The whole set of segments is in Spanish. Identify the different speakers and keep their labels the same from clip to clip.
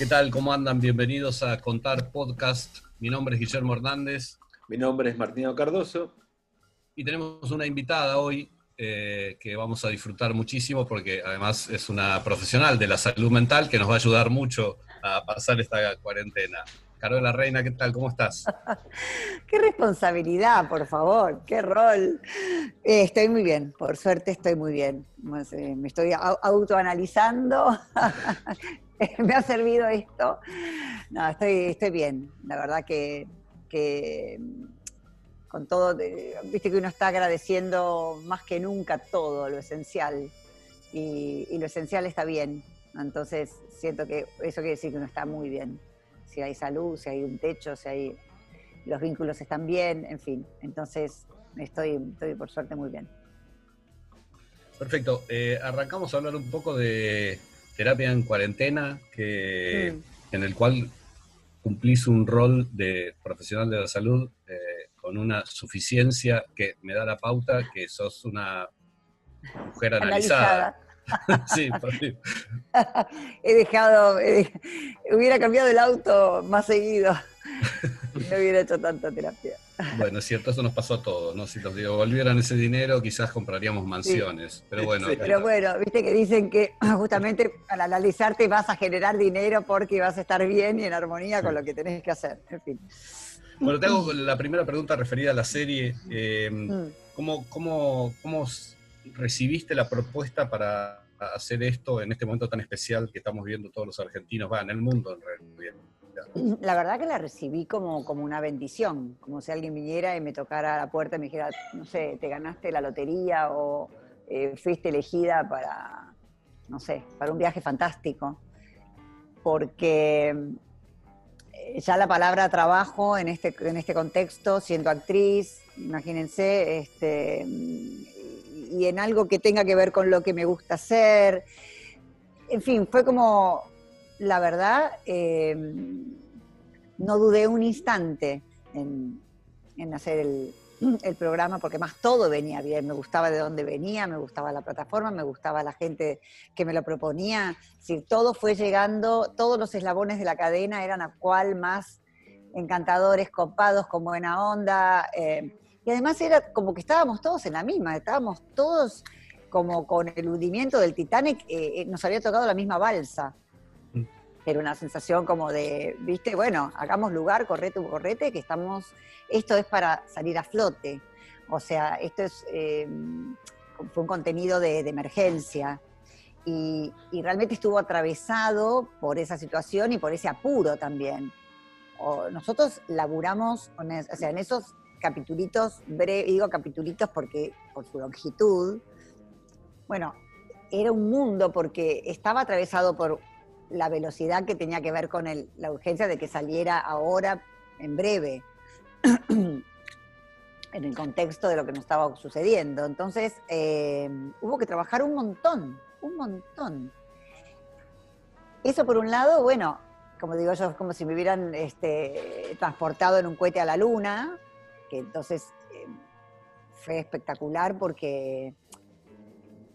Speaker 1: ¿Qué tal? ¿Cómo andan? Bienvenidos a Contar Podcast. Mi nombre es Guillermo Hernández.
Speaker 2: Mi nombre es Martino Cardoso.
Speaker 1: Y tenemos una invitada hoy eh, que vamos a disfrutar muchísimo porque además es una profesional de la salud mental que nos va a ayudar mucho a pasar esta cuarentena. Carola Reina, ¿qué tal? ¿Cómo estás?
Speaker 3: qué responsabilidad, por favor, qué rol. Eh, estoy muy bien, por suerte estoy muy bien. me estoy autoanalizando. me ha servido esto. No, estoy, estoy bien. La verdad que, con todo, viste que uno está agradeciendo más que nunca todo, lo esencial. Y, y lo esencial está bien. Entonces siento que eso quiere decir que uno está muy bien si hay salud, si hay un techo, si hay los vínculos están bien, en fin. Entonces, estoy, estoy por suerte muy bien.
Speaker 1: Perfecto. Eh, arrancamos a hablar un poco de terapia en cuarentena, que, mm. en el cual cumplís un rol de profesional de la salud eh, con una suficiencia que me da la pauta que sos una mujer analizada.
Speaker 3: sí, He dejado, hubiera cambiado el auto más seguido. No hubiera hecho tanta terapia.
Speaker 1: Bueno, es cierto, eso nos pasó a todos, ¿no? Si los devolvieran ese dinero, quizás compraríamos mansiones. Pero bueno.
Speaker 3: Pero bueno, viste que dicen que justamente al analizarte vas a generar dinero porque vas a estar bien y en armonía con lo que tenés que hacer. En fin.
Speaker 1: Bueno, te hago la primera pregunta referida a la serie. Eh, mm. ¿cómo, cómo, cómo recibiste la propuesta para hacer esto en este momento tan especial que estamos viendo todos los argentinos, va, en el mundo en realidad?
Speaker 3: La verdad que la recibí como, como una bendición, como si alguien viniera y me tocara la puerta y me dijera, no sé, te ganaste la lotería o eh, fuiste elegida para, no sé, para un viaje fantástico. Porque eh, ya la palabra trabajo en este, en este contexto, siendo actriz, imagínense, este, y en algo que tenga que ver con lo que me gusta hacer. En fin, fue como, la verdad, eh, no dudé un instante en, hacer el, programa, porque más todo venía bien, me gustaba de dónde venía, me gustaba la plataforma, me gustaba la gente que me lo proponía, si todo fue llegando, todos los eslabones de la cadena eran a cual más encantadores, copados, con buena onda. Eh, y además era como que estábamos todos en la misma, estábamos todos como con el hundimiento del Titanic, eh, eh, nos había tocado la misma balsa. Mm. Era una sensación como de, viste, bueno, hagamos lugar, correte, correte, que estamos, esto es para salir a flote. O sea, esto es, em, fue un contenido de, emergencia. Y, realmente estuvo atravesado por esa situación y por ese apuro también. nosotros laburamos, o sea, en esos capitulitos, breve, digo capitulitos porque por su longitud, bueno, era un mundo porque estaba atravesado por la velocidad que tenía que ver con la urgencia de que saliera ahora, en breve, en el contexto de lo que nos estaba sucediendo. Entonces, eh, hubo que trabajar un montón, un montón. Eso por un lado, bueno, como digo yo, es como si me hubieran este, transportado en un cohete a la luna, entonces eh, fue espectacular porque,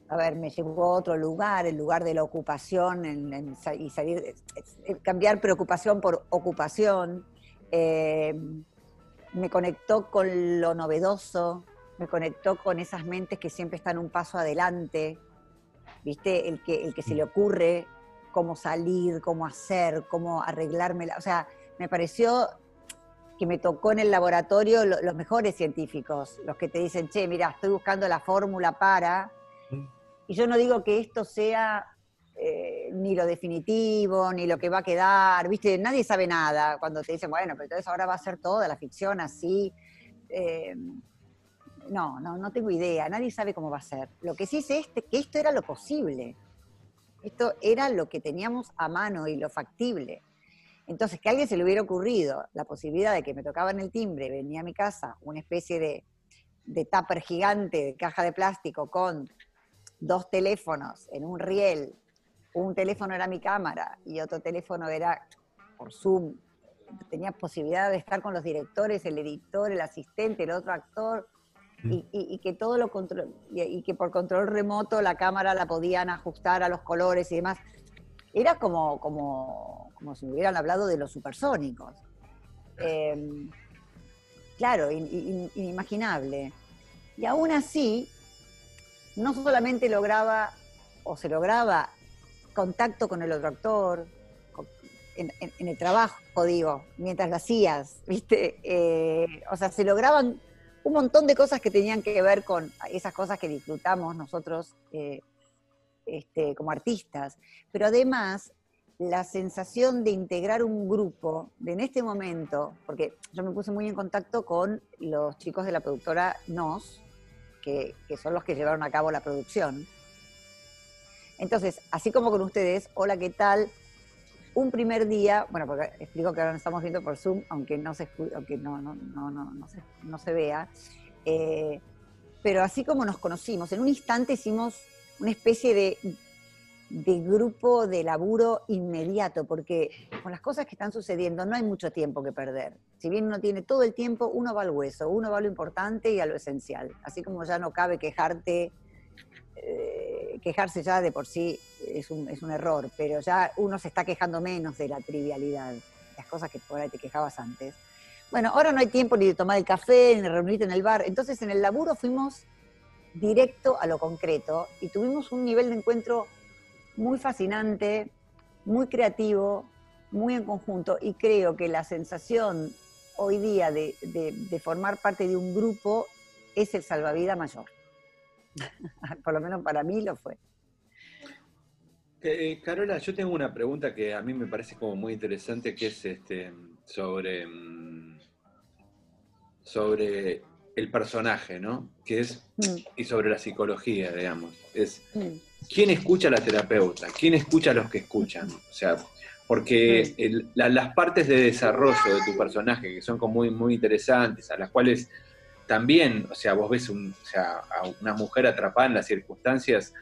Speaker 3: a ver, me llevó a otro lugar, el lugar de la ocupación y salir, cambiar preocupación por ocupación. Eh, me conectó con lo novedoso, me conectó con esas mentes que siempre están un paso adelante, ¿viste? El que, el que se le ocurre cómo salir, cómo hacer, cómo arreglarme. O sea, me pareció que me tocó en el laboratorio los mejores científicos, los que te dicen, che, mira, estoy buscando la fórmula para... Mm. Y yo no digo que esto sea eh, ni lo definitivo, ni lo que va a quedar, ¿viste? Nadie sabe nada cuando te dicen, bueno, pero entonces ahora va a ser toda la ficción así. Eh, no, no, no tengo idea, nadie sabe cómo va a ser. Lo que sí sé es que esto era lo posible. Esto era lo que teníamos a mano y lo factible. Entonces, que a alguien se le hubiera ocurrido la posibilidad de que me tocaban el timbre, venía a mi casa una especie de, de tupper gigante de caja de plástico con dos teléfonos en un riel, un teléfono era mi cámara y otro teléfono era por Zoom. Tenía posibilidad de estar con los directores, el editor, el asistente, el otro actor, y, que todo lo control, y, que por control remoto la cámara la podían ajustar a los colores y demás. Era como, como como si hubieran hablado de los supersónicos. Em, claro, inimaginable. Y aún así, no solamente lograba o se lograba contacto con el otro actor, en, el trabajo, digo, mientras lo hacías, ¿viste? Eh, o sea, se lograban un montón de cosas que tenían que ver con esas cosas que disfrutamos nosotros eh, este, como artistas, pero además la sensación de integrar un grupo, de en este momento, porque yo me puse muy en contacto con los chicos de la productora NOS, que, que son los que llevaron a cabo la producción. Entonces, así como con ustedes, hola, ¿qué tal? un primer día, bueno, porque explico que ahora nos estamos viendo por Zoom, aunque no se, aunque no, no, no, no, se, no se vea, eh, pero así como nos conocimos, en un instante hicimos una especie de, de grupo de laburo inmediato, porque con las cosas que están sucediendo no hay mucho tiempo que perder. Si bien uno tiene todo el tiempo, uno va al hueso, uno va a lo importante y a lo esencial. Así como ya no cabe quejarte eh, quejarse ya de por sí es un, es un, error, pero ya uno se está quejando menos de la trivialidad, las cosas que por ahí te quejabas antes. Bueno, ahora no hay tiempo ni de tomar el café, ni de reunirte en el bar, entonces en el laburo fuimos directo a lo concreto y tuvimos un nivel de encuentro muy fascinante, muy creativo, muy en conjunto y creo que la sensación hoy día de, de formar parte de un grupo es el salvavidas mayor. Por lo menos para mí lo fue.
Speaker 2: Eh, Carola, yo tengo una pregunta que a mí me parece como muy interesante, que es este, sobre, mm, sobre el personaje, ¿no? Que es, mm. y sobre la psicología, digamos. Es, mm. ¿Quién escucha a la terapeuta? ¿Quién escucha a los que escuchan? O sea, porque las partes de desarrollo de tu personaje, que son como muy, muy interesantes, a las cuales también, o sea, vos ves a una mujer atrapada en las circunstancias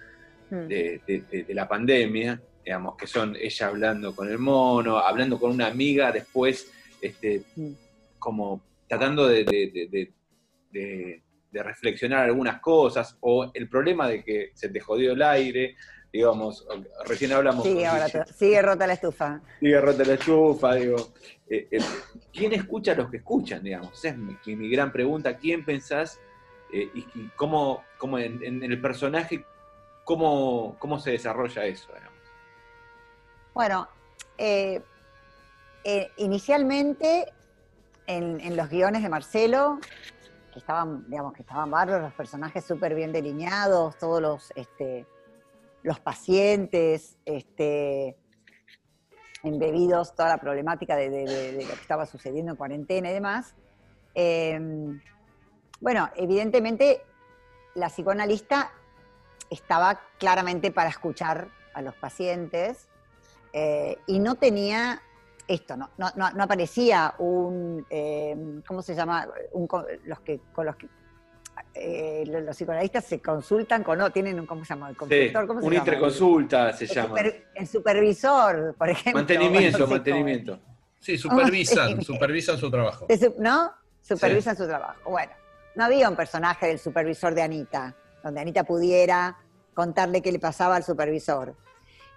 Speaker 2: mm. de, la pandemia, digamos, que son ella hablando con el mono, hablando con una amiga, después, este, mm. como tratando de, reflexionar algunas cosas, o el problema de que se te jodió el aire, digamos, recién hablamos...
Speaker 3: Sigue, ahora, sigue rota la estufa.
Speaker 2: Sigue rota la estufa, digo. Eh, eh, ¿Quién escucha a los que escuchan, digamos? Esa es mi, gran pregunta. ¿Quién pensás eh, y, cómo, cómo en, el personaje, cómo, cómo se desarrolla eso, digamos?
Speaker 3: Bueno, inicialmente en, en, los guiones de Marcelo, que estaban, digamos, que estaban bárbaros, los personajes súper bien delineados, todos los... Este, los pacientes, este, embebidos, toda la problemática de, lo que estaba sucediendo en cuarentena y demás. Em, bueno, evidentemente la psicoanalista estaba claramente para escuchar a los pacientes eh, y no tenía esto, no, no, no aparecía un, em, ¿cómo se llama? los que, con los que eh, los, psicoanalistas se consultan con, no, tienen un, ¿cómo se llama?
Speaker 2: El un interconsulta se llama.
Speaker 3: el supervisor, por ejemplo.
Speaker 2: Mantenimiento, mantenimiento.
Speaker 1: Sí, supervisan, supervisan su trabajo.
Speaker 3: ¿No? Supervisan su trabajo. Bueno, no había un personaje del supervisor de Anita, donde Anita pudiera contarle qué le pasaba al supervisor.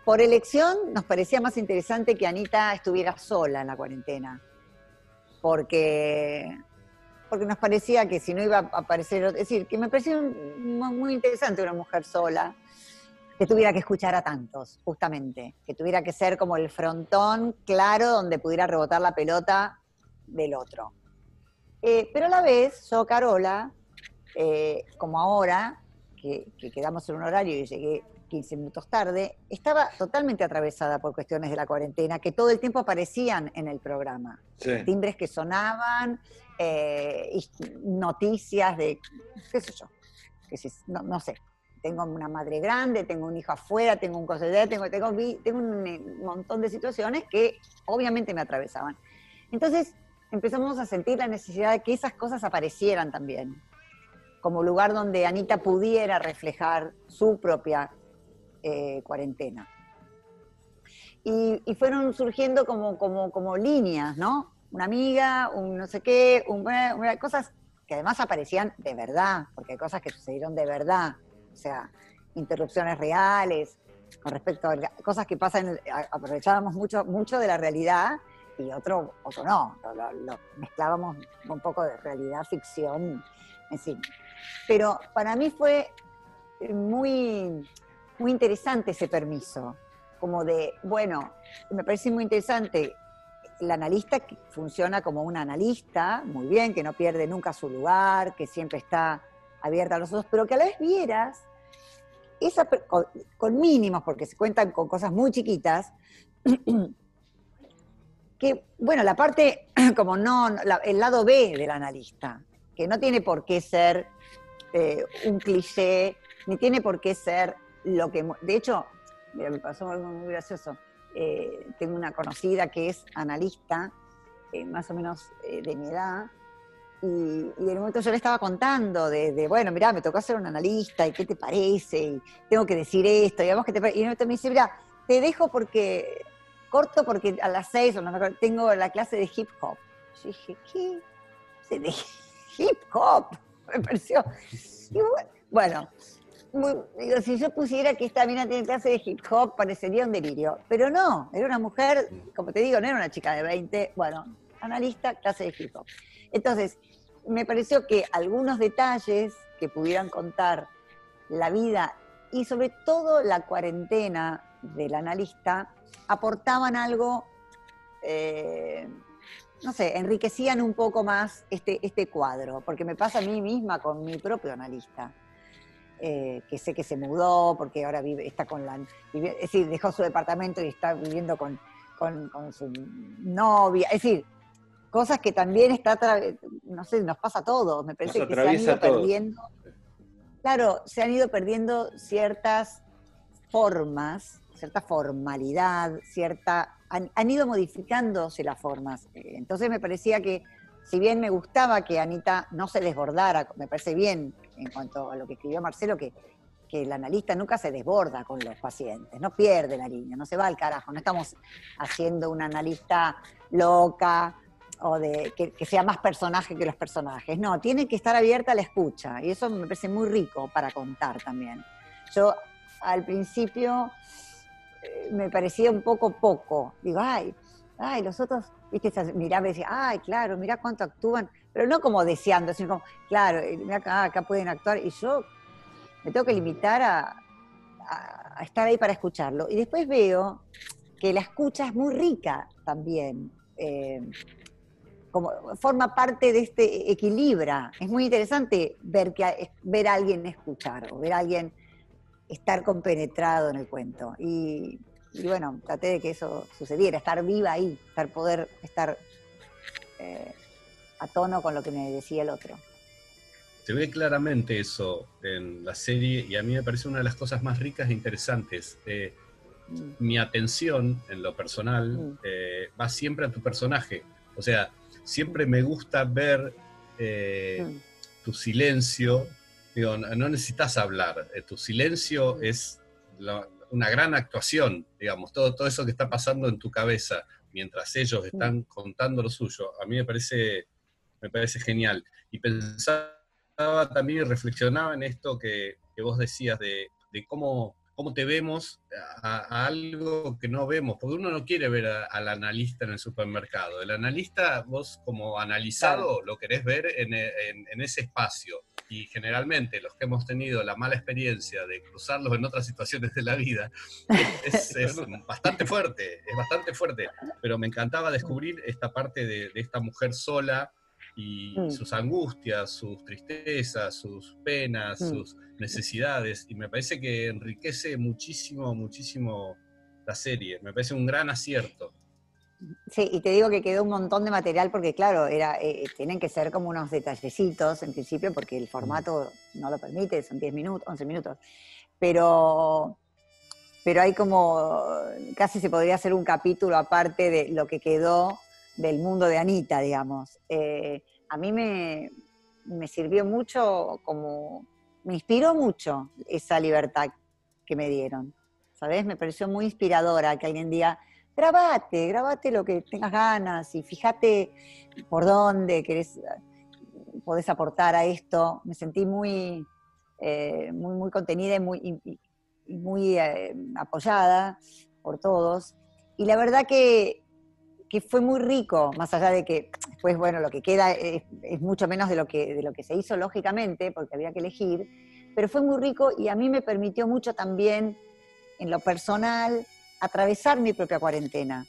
Speaker 3: Por elección nos parecía más interesante que Anita estuviera sola en la cuarentena, porque porque nos parecía que si no iba a aparecer, es decir, que me pareció muy interesante una mujer sola, que tuviera que escuchar a tantos, justamente, que tuviera que ser como el frontón claro donde pudiera rebotar la pelota del otro. Eh, pero a la vez, yo, Carola, eh, como ahora, que, quedamos en un horario y llegué 15 minutos tarde, estaba totalmente atravesada por cuestiones de la cuarentena que todo el tiempo aparecían en el programa. Timbres que sonaban, eh, noticias de, qué sé yo, no, sé, tengo una madre grande, tengo un hijo afuera, tengo un consejero, tengo, tengo, tengo un montón de situaciones que obviamente me atravesaban. Entonces empezamos a sentir la necesidad de que esas cosas aparecieran también, como lugar donde Anita pudiera reflejar su propia eh, cuarentena. Y, fueron surgiendo como, como, como líneas, ¿no? una amiga, un no sé qué, cosas que además aparecían de verdad, porque hay cosas que sucedieron de verdad, o sea, interrupciones reales, con respecto a cosas que pasan, aprovechábamos mucho, mucho de la realidad y otro, otro no, lo, mezclábamos un poco de realidad, ficción, en fin. Pero para mí fue muy, muy interesante ese permiso, como de, bueno, me parece muy interesante. El analista que funciona como un analista, muy bien, que no pierde nunca su lugar, que siempre está abierta a los otros, pero que a la vez vieras, esa, con, mínimos, porque se cuentan con cosas muy chiquitas, que, bueno, la parte, como no, el lado B del analista, que no tiene por qué ser eh, un cliché, ni tiene por qué ser lo que... De hecho, me pasó algo muy gracioso. Eh, tengo una conocida que es analista, eh, más o menos de mi edad, y, en un momento yo le estaba contando de, bueno, mira, me tocó ser un analista, y qué te parece, y tengo que decir esto, y vamos que te Y en un momento me dice, mira, te dejo porque, corto porque a las seis, o no me tengo la clase de hip hop. Yo dije, ¿qué? De hip hop, me pareció. bueno, digo, si yo pusiera que esta mina tiene clase de hip hop, parecería un delirio. Pero no, era una mujer, como te digo, no era una chica de 20, bueno, analista, clase de hip hop. Entonces, me pareció que algunos detalles que pudieran contar la vida y sobre todo la cuarentena del analista aportaban algo, eh, no sé, enriquecían un poco más este, este cuadro, porque me pasa a mí misma con mi propio analista. Eh, que sé que se mudó, porque ahora vive, está con la. es decir, dejó su departamento y está viviendo con, con, con su novia. Es decir, cosas que también está, no sé, nos pasa a todos, me parece que se han ido perdiendo. Claro, se han ido perdiendo ciertas formas, cierta formalidad, cierta. Han, ido modificándose las formas. Entonces me parecía que, si bien me gustaba que Anita no se desbordara, me parece bien en cuanto a lo que escribió Marcelo, que, que el analista nunca se desborda con los pacientes, no pierde la línea, no se va al carajo, no estamos haciendo una analista loca, o de que, sea más personaje que los personajes. No, tiene que estar abierta a la escucha y eso me parece muy rico para contar también. Yo al principio eh, me parecía un poco poco. Digo, ay, ay, los otros, viste, miraba y decía, ay, claro, mira cuánto actúan, pero no como deseando, sino como, claro, eh, mira acá, acá pueden actuar y yo me tengo que limitar a, estar ahí para escucharlo. Y después veo que la escucha es muy rica también. Eh, forma parte de este equilibra. Es muy interesante ver, que, ver a alguien escuchar o ver a alguien estar compenetrado en el cuento. Y, bueno, traté de que eso sucediera, estar viva ahí, estar, poder estar eh, a tono con lo que me decía el otro.
Speaker 1: Se ve claramente eso en la serie y a mí me parece una de las cosas más ricas e interesantes. Eh, mm. Mi atención en lo personal mm. eh, va siempre a tu personaje. O sea, siempre me gusta ver mm. tu silencio. Digo, no necesitas hablar, tu silencio es una gran actuación, digamos, todo, todo eso que está pasando en tu cabeza mientras ellos están contando lo suyo, a mí me parece, me parece genial. Y pensaba también y reflexionaba en esto que, vos decías de, de cómo cómo te vemos a, algo que no vemos, porque uno no quiere ver al analista en el supermercado. El analista, vos como analizado, lo querés ver en, ese espacio. Y generalmente los que hemos tenido la mala experiencia de cruzarlos en otras situaciones de la vida, es, bastante fuerte, es bastante fuerte. Pero me encantaba descubrir esta parte de, de esta mujer sola, y mm. sus angustias, sus tristezas, sus penas, mm. sus necesidades, y me parece que enriquece muchísimo, muchísimo la serie, me parece un gran acierto.
Speaker 3: Sí, y te digo que quedó un montón de material porque, claro, era, eh, eh, tienen que ser como unos detallecitos en principio porque el formato no lo permite, son 10 minutos, 11 minutos, pero, pero hay como, casi se podría hacer un capítulo aparte de lo que quedó del mundo de Anita, digamos. Eh, a mí me, sirvió mucho, como, me inspiró mucho esa libertad que me dieron, ¿sabes? Me pareció muy inspiradora que alguien diga, grabate, grabate lo que tengas ganas y fíjate por dónde querés, podés aportar a esto. Me sentí muy, eh, muy, muy contenida y muy, muy eh, apoyada por todos. Y la verdad que, fue muy rico, más allá de que, pues bueno, lo que queda es, mucho menos de lo, que, de lo que se hizo, lógicamente, porque había que elegir, pero fue muy rico y a mí me permitió mucho también, en lo personal, atravesar mi propia cuarentena,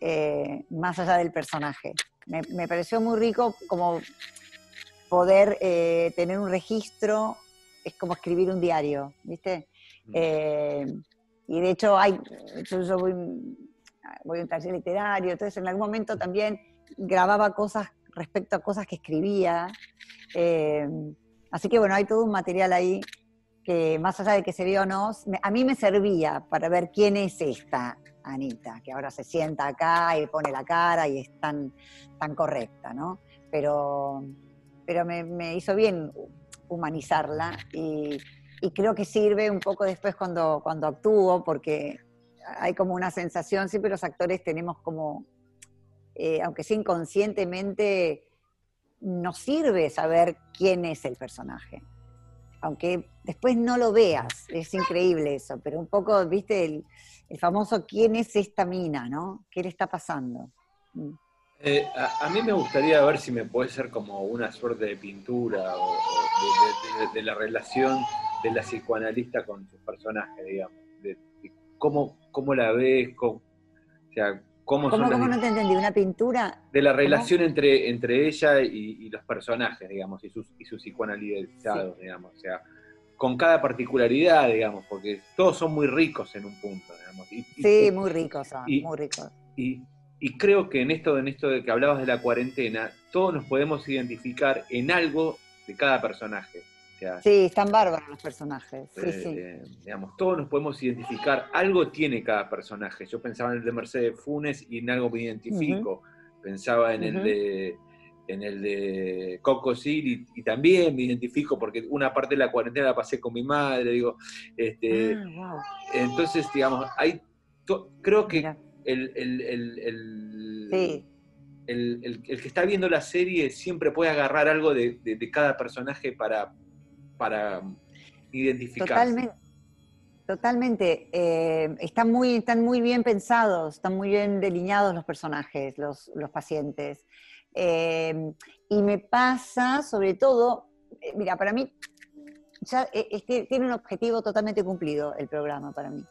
Speaker 3: eh, más allá del personaje. Me, pareció muy rico como poder eh, tener un registro, es como escribir un diario, ¿viste? Mm. Eh, y de hecho, hay, yo, voy, voy, a un taller literario, entonces en algún momento también grababa cosas respecto a cosas que escribía. Eh, así que bueno, hay todo un material ahí que más allá de que se vio o no, a mí me servía para ver quién es esta Anita, que ahora se sienta acá y pone la cara y es tan, tan correcta, ¿no? Pero, pero me, hizo bien humanizarla y, y creo que sirve un poco después cuando, cuando actúo, porque hay como una sensación, siempre los actores tenemos como, eh, aunque sea inconscientemente, nos sirve saber quién es el personaje. Aunque después no lo veas, es increíble eso, pero un poco, viste, el, famoso quién es esta mina, ¿no? ¿Qué le está pasando? Mm.
Speaker 2: Eh, a, mí me gustaría ver si me puede ser como una suerte de pintura o, de, la relación de la psicoanalista con sus personajes, digamos. Cómo, cómo, la ves, cómo, o sea, cómo,
Speaker 3: ¿Cómo, no te entendí? ¿Una pintura?
Speaker 2: De la relación entre, entre ella y, los personajes, digamos, y sus, y sus psicoanalizados, digamos. O sea, con cada particularidad, digamos, porque todos son muy ricos en un punto, digamos.
Speaker 3: sí, muy ricos son, muy ricos.
Speaker 2: Y, y creo que en esto, en esto de que hablabas de la cuarentena, todos nos podemos identificar en algo de cada personaje
Speaker 3: sí, están bárbaros los personajes. Sí,
Speaker 2: sí. Eh, digamos, todos nos podemos identificar. Algo tiene cada personaje. Yo pensaba en el de Mercedes Funes y en algo me identifico. Pensaba en el de en el de Coco City y, también me identifico porque una parte de la cuarentena la pasé con mi madre, digo, este, ah, entonces, digamos, hay, creo que el, el, el, que está viendo la serie siempre puede agarrar algo de cada personaje para, para identificar.
Speaker 3: Totalmente. Totalmente. Eh, están, muy, están muy bien pensados, están muy bien delineados los personajes, los, pacientes. Eh, y me pasa, sobre todo, eh, mira, para mí ya tiene un objetivo totalmente cumplido el programa para mí.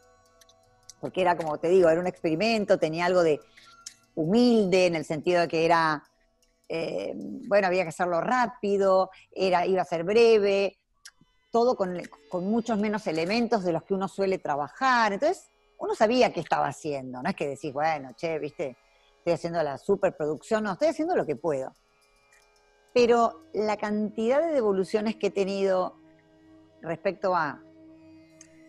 Speaker 3: Porque era, como te digo, era un experimento, tenía algo de humilde en el sentido de que era, bueno, había que hacerlo rápido, era, iba a ser breve, todo con, muchos menos elementos de los que uno suele trabajar. Entonces, uno sabía qué estaba haciendo. No es que decís, bueno, che, viste, estoy haciendo la superproducción. No, estoy haciendo lo que puedo. Pero la cantidad de devoluciones que he tenido respecto a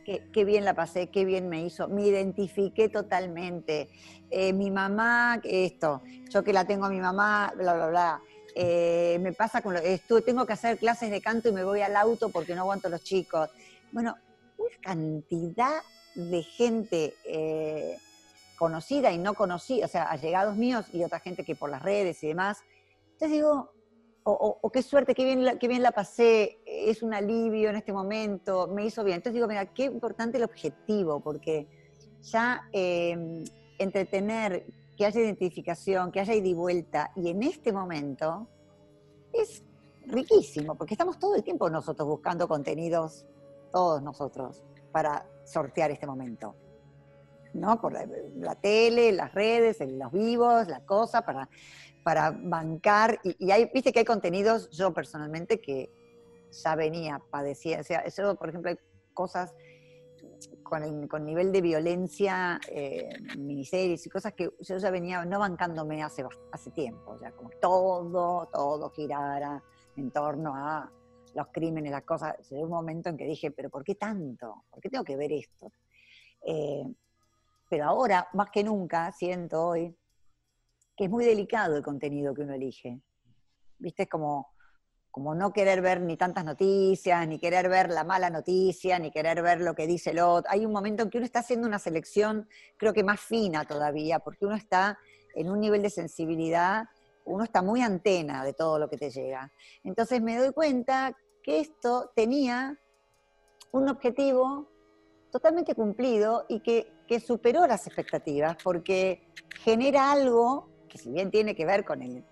Speaker 3: qué, bien la pasé, qué bien me hizo, me identifiqué totalmente. Eh, mi mamá, esto, yo que la tengo a mi mamá, bla, bla, bla. Eh, me pasa con lo, tengo que hacer clases de canto y me voy al auto porque no aguanto los chicos. Bueno, una cantidad de gente eh, conocida y no conocida, o sea, allegados míos y otra gente que por las redes y demás. Entonces digo, o, qué suerte, qué bien, qué bien la pasé, es un alivio en este momento, me hizo bien. Entonces digo, mira, qué importante el objetivo, porque ya eh, entretener que haya identificación, que haya ida y vuelta, y en este momento es riquísimo, porque estamos todo el tiempo nosotros buscando contenidos, todos nosotros, para sortear este momento. ¿No? Por la, tele, las redes, los vivos, la cosa, para, para bancar. Y, hay, viste que hay contenidos, yo personalmente, que ya venía padeciendo. O sea, eso, por ejemplo, hay cosas con, con nivel de violencia, eh, miniseries y cosas que yo ya venía no bancándome hace, hace tiempo, ya como todo, todo girara en torno a los crímenes, las cosas. Llegó un momento en que dije, pero ¿por qué tanto? ¿Por qué tengo que ver esto? Eh, pero ahora, más que nunca, siento hoy que es muy delicado el contenido que uno elige. ¿Viste? Es como como no querer ver ni tantas noticias, ni querer ver la mala noticia, ni querer ver lo que dice el otro. Hay un momento en que uno está haciendo una selección, creo que más fina todavía, porque uno está en un nivel de sensibilidad, uno está muy antena de todo lo que te llega. Entonces me doy cuenta que esto tenía un objetivo totalmente cumplido y que, que superó las expectativas porque genera algo que si bien tiene que ver con el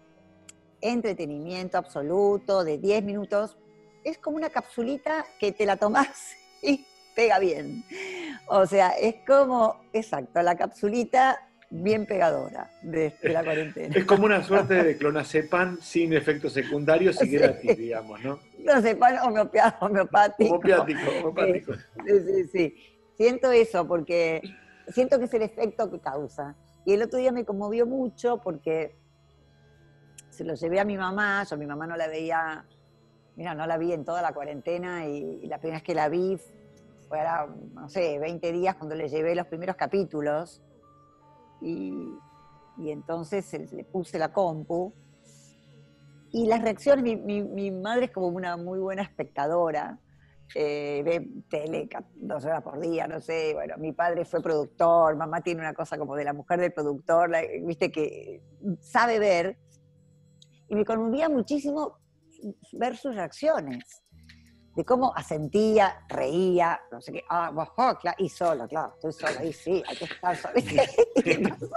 Speaker 3: entretenimiento absoluto de 10 minutos, es como una capsulita que te la tomas y pega bien. O sea, es como, exacto, la capsulita bien pegadora de, la cuarentena.
Speaker 2: Es como una suerte de clonazepam sin efectos secundarios y gratis, digamos, ¿no?
Speaker 3: Clonazepam homeopático.
Speaker 2: Homeopático, homeopático.
Speaker 3: Sí, sí, sí. Siento eso porque siento que es el efecto que causa. Y el otro día me conmovió mucho porque se lo llevé a mi mamá, yo mi mamá no la veía, mira, no la vi en toda la cuarentena y, la primera vez que la vi fue ahora, no sé, 20 días cuando le llevé los primeros capítulos. Y, entonces le puse la compu. Y las reacciones, mi, mi madre es como una muy buena espectadora, eh, ve tele dos horas por día, no sé, bueno, mi padre fue productor, mamá tiene una cosa como de la mujer del productor, viste que sabe ver, y me conmovía muchísimo ver sus reacciones, de cómo asentía, reía, no sé qué, ah, oh, y solo, claro, estoy solo, ahí sí, hay que estar solo.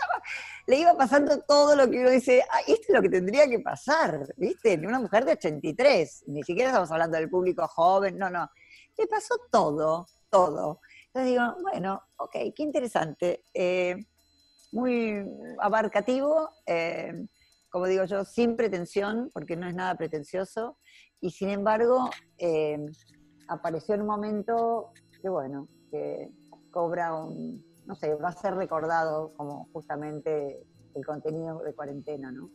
Speaker 3: le iba pasando todo lo que uno dice, ah, esto es lo que tendría que pasar, ¿viste? Una mujer de 83, ni siquiera estamos hablando del público joven, no, no, le pasó todo, todo. Entonces digo, bueno, ok, qué interesante. Eh, muy abarcativo, eh, como digo yo, sin pretensión, porque no es nada pretencioso, y sin embargo eh, apareció en un momento que, bueno, que cobra un, no sé, va a ser recordado como justamente el contenido de cuarentena, ¿no?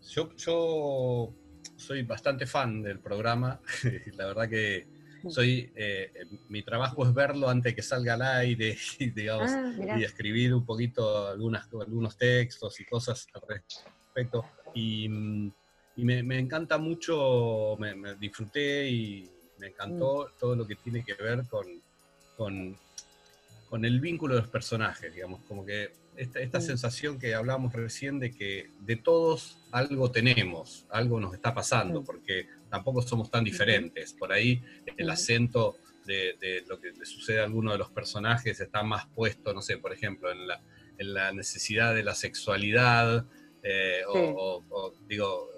Speaker 1: Yo, yo soy bastante fan del programa, la verdad que soy, eh, mi trabajo es verlo antes que salga al aire y, digamos, ah, y escribir un poquito algunas, algunos textos y cosas al respecto. Y, mm, me, encanta mucho, me, disfruté y me encantó mm. todo lo que tiene que ver con, con, con, el vínculo de los personajes, digamos, como que esta, esta sensación que hablamos recién de que de todos algo tenemos, algo nos está pasando, porque tampoco somos tan diferentes. Por ahí el acento de, lo que le sucede a alguno de los personajes está más puesto, no sé, por ejemplo, en la, necesidad de la sexualidad, eh, o, digo,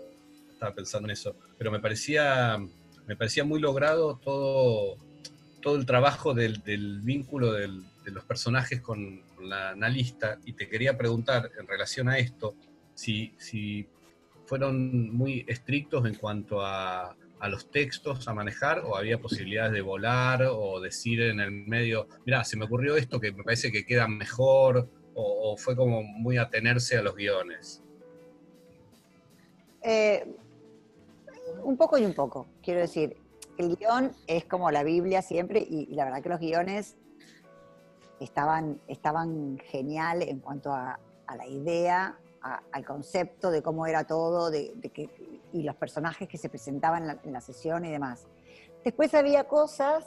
Speaker 1: estaba pensando en eso, pero me parecía, me parecía muy logrado todo, todo el trabajo del, vínculo de los personajes con, la analista, y te quería preguntar en relación a esto, si, si fueron muy estrictos en cuanto a, los textos a manejar o había posibilidades de volar o decir en el medio, mira, se me ocurrió esto que me parece que queda mejor o, fue como muy atenerse a los guiones?
Speaker 3: Eh, un poco y un poco, quiero decir, el guion es como la Biblia siempre y, la verdad que los guiones estaban, estaban genial en cuanto a, a la idea al concepto de cómo era todo de, que, y los personajes que se presentaban en la, sesión y demás. Después había cosas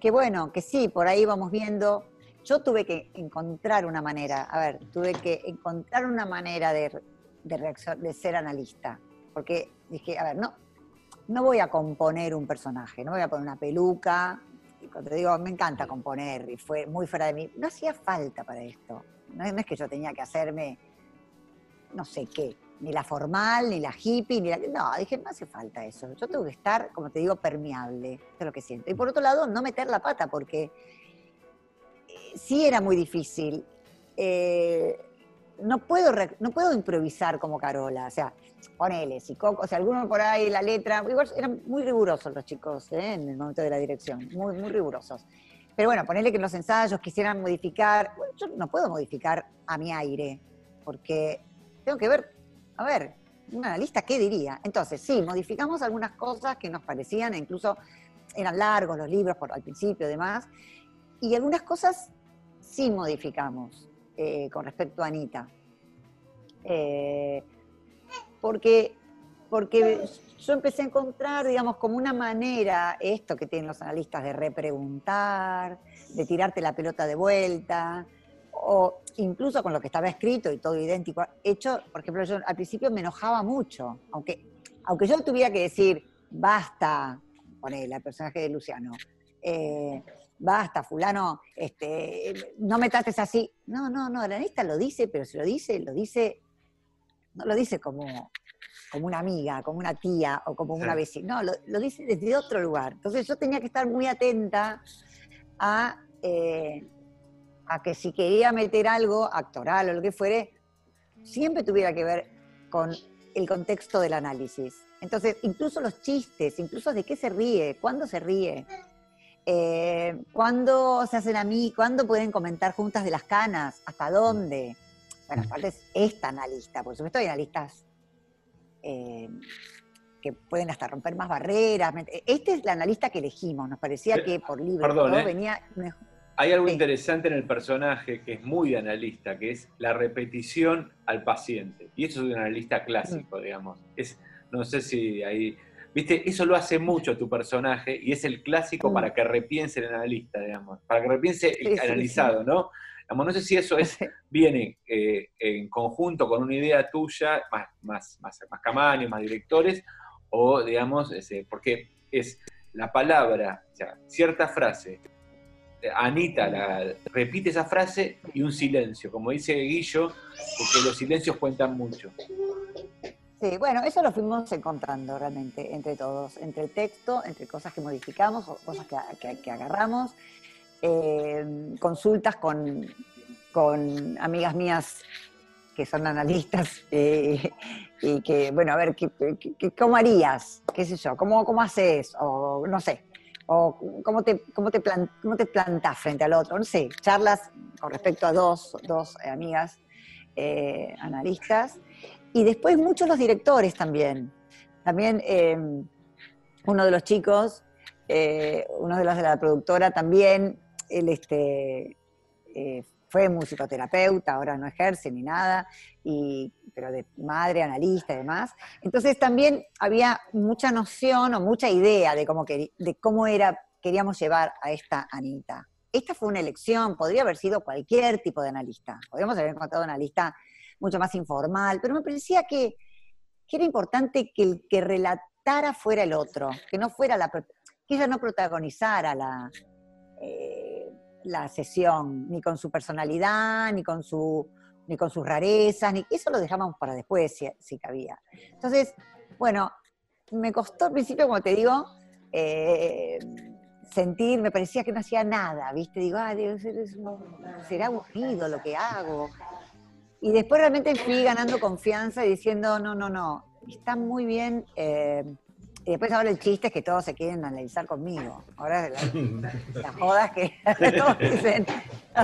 Speaker 3: que, bueno, que sí, por ahí vamos viendo. Yo tuve que encontrar una manera, a ver, tuve que encontrar una manera de, de, de ser analista, porque dije, a ver, no, no voy a componer un personaje, no voy a poner una peluca, cuando digo, me encanta componer, y fue muy fuera de mí, no hacía falta para esto. no es que yo tenía que hacerme no sé qué, ni la formal, ni la hippie, ni la... No, dije, no hace falta eso. Yo tengo que estar, como te digo, permeable. Eso es lo que siento. Y por otro lado, no meter la pata, porque eh, sí era muy difícil. Eh, no, puedo no puedo improvisar como Carola. O sea, ponele, si Coco, o sea, alguno por ahí, la letra. Igual eran muy rigurosos los chicos ¿eh? en el momento de la dirección, muy, muy rigurosos. Pero bueno, ponele que en los ensayos quisieran modificar. yo no puedo modificar a mi aire, porque tengo que ver, a ver, un analista, ¿qué diría? Entonces, sí, modificamos algunas cosas que nos parecían, e incluso eran largos los libros por, al principio y demás, y algunas cosas sí modificamos eh, con respecto a Anita. Eh, porque, porque yo empecé a encontrar, digamos, como una manera, esto que tienen los analistas de repreguntar, de tirarte la pelota de vuelta, o incluso con lo que estaba escrito y todo idéntico, hecho, por ejemplo, yo al principio me enojaba mucho, aunque, aunque yo tuviera que decir, basta, con el personaje de Luciano, eh, basta, fulano, este, no me trates así. No, no, no, el analista lo dice, pero si lo dice, lo dice, no lo dice como, como una amiga, como una tía o como una vecina, no, lo, dice desde otro lugar. Entonces yo tenía que estar muy atenta a, eh, a que si quería meter algo actoral o lo que fuere, siempre tuviera que ver con el contexto del análisis. Entonces, incluso los chistes, incluso de qué se ríe, cuándo se ríe, eh, cuándo se hacen a mí, cuándo pueden comentar juntas de las canas, hasta dónde. Bueno, aparte es esta analista, por supuesto hay analistas eh, que pueden hasta romper más barreras. Este es la analista que elegimos, nos parecía que por libro
Speaker 2: ¿eh? venía Hay algo interesante en el personaje que es muy analista, que es la repetición al paciente. Y eso es un analista clásico, digamos. Es, no sé si hay Viste, eso lo hace mucho tu personaje y es el clásico para que repiense el analista, digamos, para que repiense el analizado, ¿no? no sé si eso es, viene eh, en conjunto con una idea tuya, más, más, más, más más directores, o digamos, porque es la palabra, o sea, cierta frase, Anita la, repite esa frase y un silencio, como dice Guillo, porque los silencios cuentan mucho.
Speaker 3: Sí, bueno, eso lo fuimos encontrando realmente entre todos, entre el texto, entre cosas que modificamos, o cosas que, agarramos, eh, consultas con, amigas mías que son analistas eh, y que, bueno, a ver, ¿qué, cómo harías? ¿Qué sé yo? ¿Cómo, cómo haces? O no sé, o cómo te, cómo te, cómo te plantas frente al otro, no sé, charlas con respecto a dos, dos amigas eh, analistas y después muchos los directores también. También em, uno de los chicos, eh, uno de los de la productora también, él este, eh, fue musicoterapeuta, ahora no ejerce ni nada, y, pero de madre, analista y demás. Entonces también había mucha noción o mucha idea de cómo, de cómo era, queríamos llevar a esta Anita. Esta fue una elección, podría haber sido cualquier tipo de analista. Podríamos haber encontrado analista mucho más informal, pero me parecía que, era importante que el que relatara fuera el otro, que no fuera la que ella no protagonizara la, eh, la sesión, ni con su personalidad, ni con su ni con sus rarezas, ni eso lo dejábamos para después si, cabía. Entonces, bueno, me costó al principio, como te digo, eh, sentir, me parecía que no hacía nada, ¿viste? Digo, ah, será aburrido lo que hago. Y después realmente fui ganando confianza y diciendo, no, no, no, está muy bien. Eh, y después ahora el chiste es que todos se quieren analizar conmigo. Ahora las la jodas que todos dicen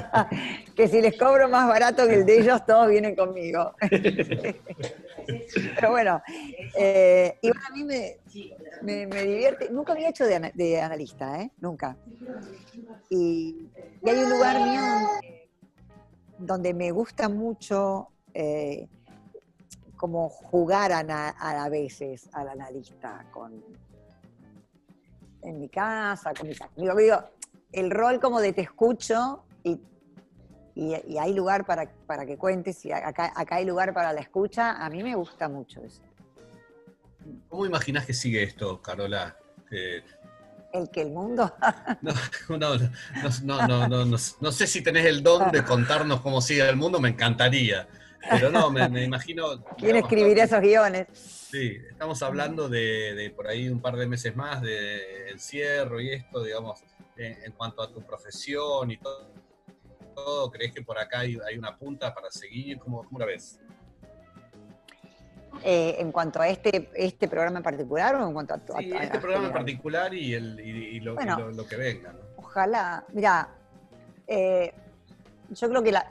Speaker 3: que si les cobro más barato que el de ellos, todos vienen conmigo. Pero bueno, eh, y a mí me, me, divierte. Nunca había hecho de, analista, ¿eh? Nunca. Y, y hay un lugar mío donde me gusta mucho eh, como jugar a, veces al analista con en mi casa, con mis amigos. El rol como de te escucho y, hay lugar para, para, que cuentes y acá, acá hay lugar para la escucha, a mí me gusta mucho eso.
Speaker 1: ¿Cómo imaginas que sigue esto, Carola?
Speaker 3: El que el mundo.
Speaker 1: no, no, no, no, no, sé si tenés el don de contarnos cómo sigue el mundo, me encantaría. Pero no, me, imagino.
Speaker 3: ¿Quién escribiría esos guiones?
Speaker 1: Sí, estamos hablando de, por ahí un par de meses más de encierro y esto, digamos, en, cuanto a tu profesión y todo. todo ¿Crees que por acá hay, una punta para seguir? ¿Cómo, cómo la ves?
Speaker 3: Eh, en cuanto a este, este programa en particular o en cuanto a,
Speaker 1: sí, este programa en particular y, el, lo, que venga.
Speaker 3: Ojalá, mira, eh, yo creo que, la,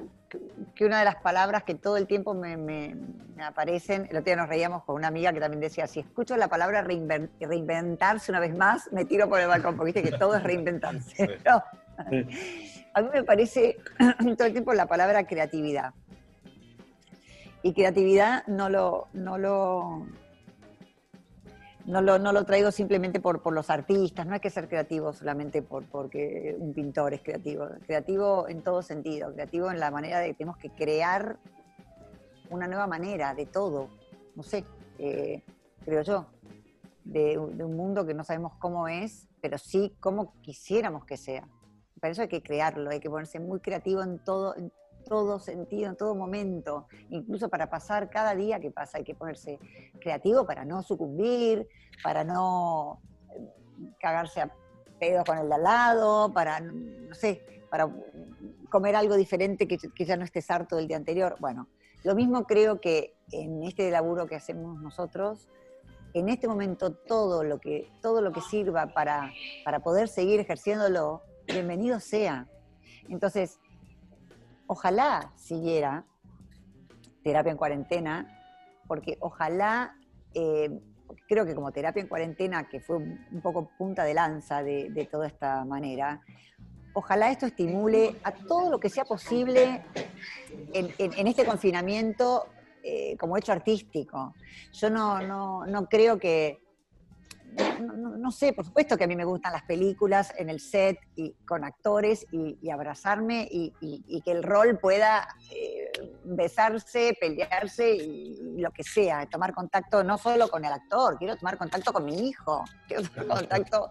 Speaker 3: que una de las palabras que todo el tiempo me, aparecen, el otro día nos reíamos con una amiga que también decía, si escucho la palabra reinventarse una vez más, me tiro por el balcón, porque viste que todo es reinventarse. a mí me parece todo el tiempo la palabra creatividad. Y creatividad no lo, no lo, no lo, traigo simplemente por, por, los artistas, no hay que ser creativo solamente por, porque un pintor es creativo, creativo en todo sentido, creativo en la manera de que tenemos que crear una nueva manera de todo, no sé, eh, creo yo, de, un mundo que no sabemos cómo es, pero sí cómo quisiéramos que sea. para eso hay que crearlo, hay que ponerse muy creativo en todo, todo sentido, en todo momento, incluso para pasar cada día que pasa, hay que ponerse creativo para no sucumbir, para no eh, cagarse a pedo con el de al lado, para, no sé, para comer algo diferente que, que ya no estés harto del día anterior. Bueno, lo mismo creo que en este laburo que hacemos nosotros, en este momento todo lo que, todo lo que sirva para, para poder seguir ejerciéndolo, bienvenido sea. Entonces, ojalá siguiera terapia en cuarentena, porque ojalá, eh, creo que como terapia en cuarentena, que fue un poco punta de lanza de, toda esta manera, ojalá esto estimule a todo lo que sea posible en, este confinamiento eh, como hecho artístico. Yo no, no creo que, no, sé, por supuesto que a mí me gustan las películas en el set y con actores y, abrazarme y, que el rol pueda eh, besarse, pelearse y, lo que sea, tomar contacto no solo con el actor, quiero tomar contacto con mi hijo, quiero tomar contacto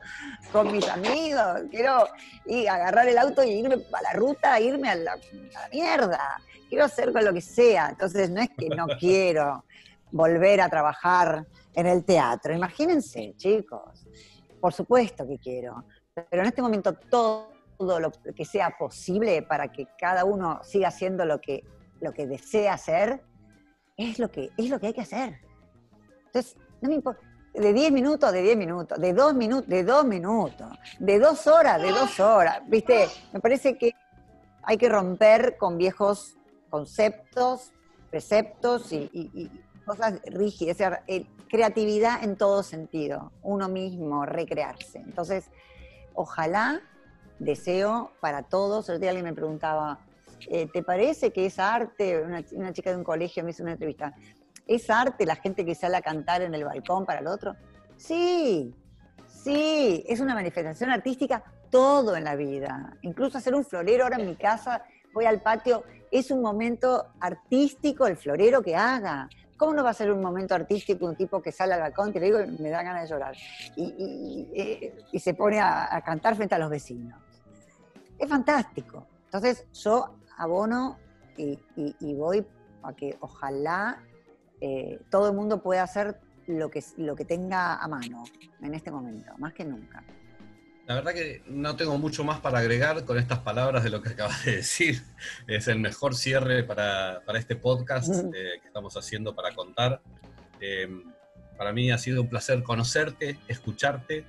Speaker 3: con mis amigos, quiero y agarrar el auto y irme a la ruta, irme a la, a la mierda, quiero hacer con lo que sea, entonces no es que no quiero volver a trabajar en el teatro. Imagínense, chicos. Por supuesto que quiero. Pero en este momento todo lo que sea posible para que cada uno siga haciendo lo que, lo que desea hacer, es lo que, es lo que hay que hacer. Entonces, no me importa. De 10 minutos, de 10 minutos, de 2 minutos, de 2 minutos, de 2 horas, de 2 horas. ¿Viste? Me parece que hay que romper con viejos conceptos, preceptos y, cosas rígidas, creatividad en todo sentido, uno mismo, recrearse. Entonces, ojalá, deseo para todos, el día alguien me preguntaba, eh, ¿te parece que es arte? Una, chica de un colegio me hizo una entrevista, ¿es arte la gente que sale a cantar en el balcón para el otro? Sí, sí, es una manifestación artística todo en la vida, incluso hacer un florero ahora en mi casa, voy al patio, es un momento artístico el florero que haga. ¿Cómo no va a ser un momento artístico un tipo que sale al balcón, te lo digo, me da ganas de llorar, y, eh, se pone a, cantar frente a los vecinos? Es fantástico. Entonces yo abono y, voy a que ojalá eh, todo el mundo pueda hacer lo que, lo que tenga a mano en este momento, más que nunca.
Speaker 1: La verdad que no tengo mucho más para agregar con estas palabras de lo que acabas de decir. Es el mejor cierre para, este podcast eh, que estamos haciendo para contar. Em, para mí ha sido un placer conocerte, escucharte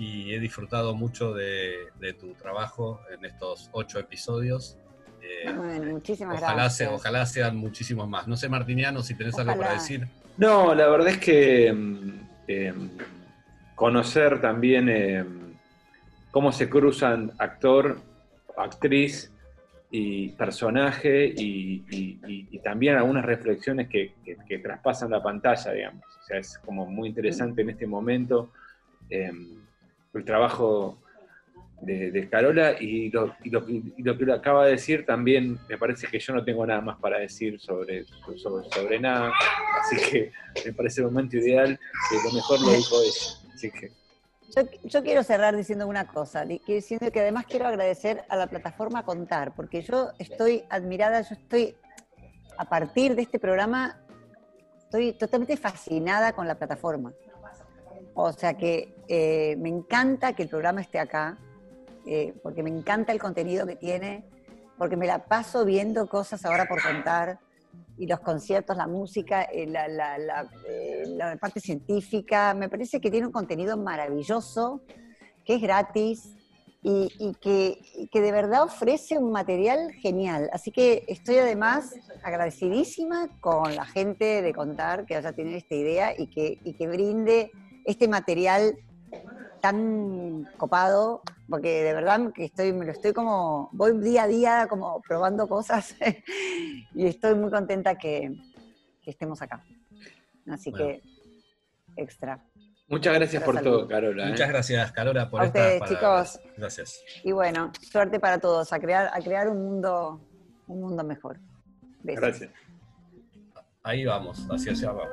Speaker 1: y he disfrutado mucho de, tu trabajo en estos ocho episodios.
Speaker 3: Eh, bueno, muchísimas
Speaker 1: ojalá
Speaker 3: gracias.
Speaker 1: ojalá sean muchísimos más. No sé, Martiniano, si tenés algo para decir.
Speaker 2: No, la verdad es que em, em, conocer también cómo se cruzan actor, actriz y personaje y, también algunas reflexiones que, traspasan la pantalla, digamos. O sea, es como muy interesante en este momento em, el trabajo de, Carola y lo, que acaba de decir también me parece que yo no tengo nada más para decir sobre, sobre, nada, así que me parece el momento ideal, que lo mejor lo dijo ella. Así que
Speaker 3: yo, quiero cerrar diciendo una cosa, diciendo que además quiero agradecer a la plataforma Contar, porque yo estoy admirada, yo estoy, a partir de este programa, estoy totalmente fascinada con la plataforma. O sea que eh, me encanta que el programa esté acá, eh, porque me encanta el contenido que tiene, porque me la paso viendo cosas ahora por contar y los conciertos, la música, eh, eh, la, parte científica. Me parece que tiene un contenido maravilloso, que es gratis y, que, que, de verdad ofrece un material genial. Así que estoy además agradecidísima con la gente de Contar que haya tenido esta idea y que, y que brinde este material tan copado, porque de verdad que estoy, me lo estoy como, voy día a día como probando cosas y estoy muy contenta que, estemos acá. Así que, extra.
Speaker 2: Muchas gracias por todo, Carola.
Speaker 1: ¿eh? Muchas gracias, Carola, por
Speaker 3: a ustedes, chicos.
Speaker 1: Gracias.
Speaker 3: Y bueno, suerte para todos, a crear, a crear un mundo, un mundo mejor.
Speaker 2: Gracias.
Speaker 1: Ahí vamos, hacia abajo.